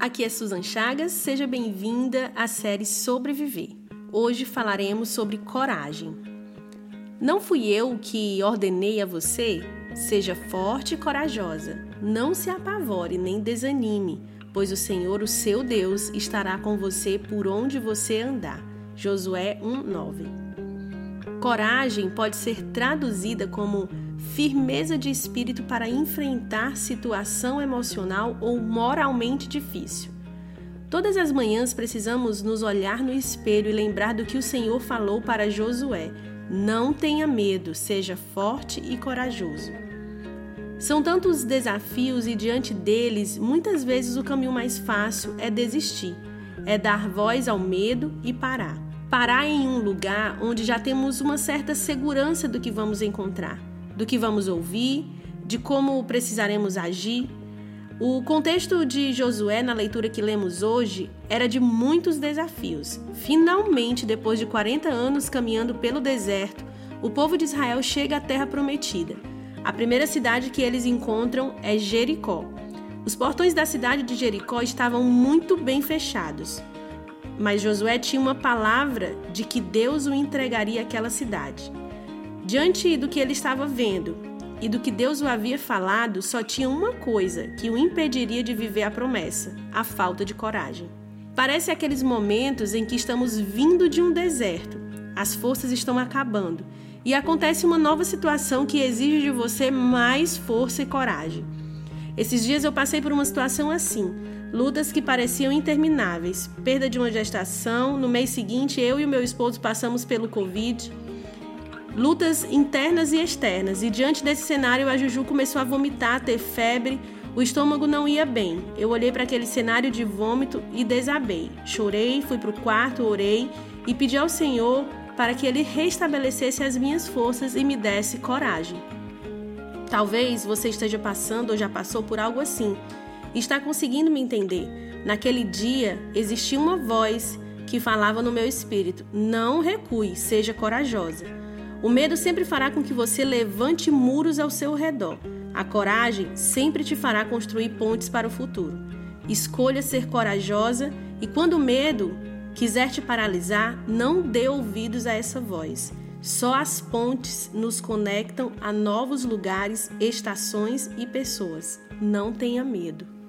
aqui é Susan Chagas, seja bem-vinda à série Sobreviver. Hoje falaremos sobre coragem. Não fui eu que ordenei a você? Seja forte e corajosa. Não se apavore nem desanime, pois o Senhor, o seu Deus, estará com você por onde você andar. Josué 1:9. Coragem pode ser traduzida como firmeza de espírito para enfrentar situação emocional ou moralmente difícil. Todas as manhãs precisamos nos olhar no espelho e lembrar do que o Senhor falou para Josué: Não tenha medo, seja forte e corajoso. São tantos desafios e diante deles, muitas vezes o caminho mais fácil é desistir, é dar voz ao medo e parar. Parar em um lugar onde já temos uma certa segurança do que vamos encontrar do que vamos ouvir, de como precisaremos agir. O contexto de Josué na leitura que lemos hoje era de muitos desafios. Finalmente, depois de 40 anos caminhando pelo deserto, o povo de Israel chega à terra prometida. A primeira cidade que eles encontram é Jericó. Os portões da cidade de Jericó estavam muito bem fechados. Mas Josué tinha uma palavra de que Deus o entregaria àquela cidade. Diante do que ele estava vendo e do que Deus o havia falado, só tinha uma coisa que o impediria de viver a promessa: a falta de coragem. Parece aqueles momentos em que estamos vindo de um deserto, as forças estão acabando e acontece uma nova situação que exige de você mais força e coragem. Esses dias eu passei por uma situação assim, lutas que pareciam intermináveis, perda de uma gestação, no mês seguinte eu e o meu esposo passamos pelo Covid, lutas internas e externas. E diante desse cenário, a Juju começou a vomitar, a ter febre, o estômago não ia bem. Eu olhei para aquele cenário de vômito e desabei. Chorei, fui para o quarto, orei e pedi ao Senhor para que Ele restabelecesse as minhas forças e me desse coragem. Talvez você esteja passando ou já passou por algo assim está conseguindo me entender. Naquele dia existia uma voz que falava no meu espírito: Não recue, seja corajosa. O medo sempre fará com que você levante muros ao seu redor. A coragem sempre te fará construir pontes para o futuro. Escolha ser corajosa e quando o medo quiser te paralisar, não dê ouvidos a essa voz. Só as pontes nos conectam a novos lugares, estações e pessoas. Não tenha medo.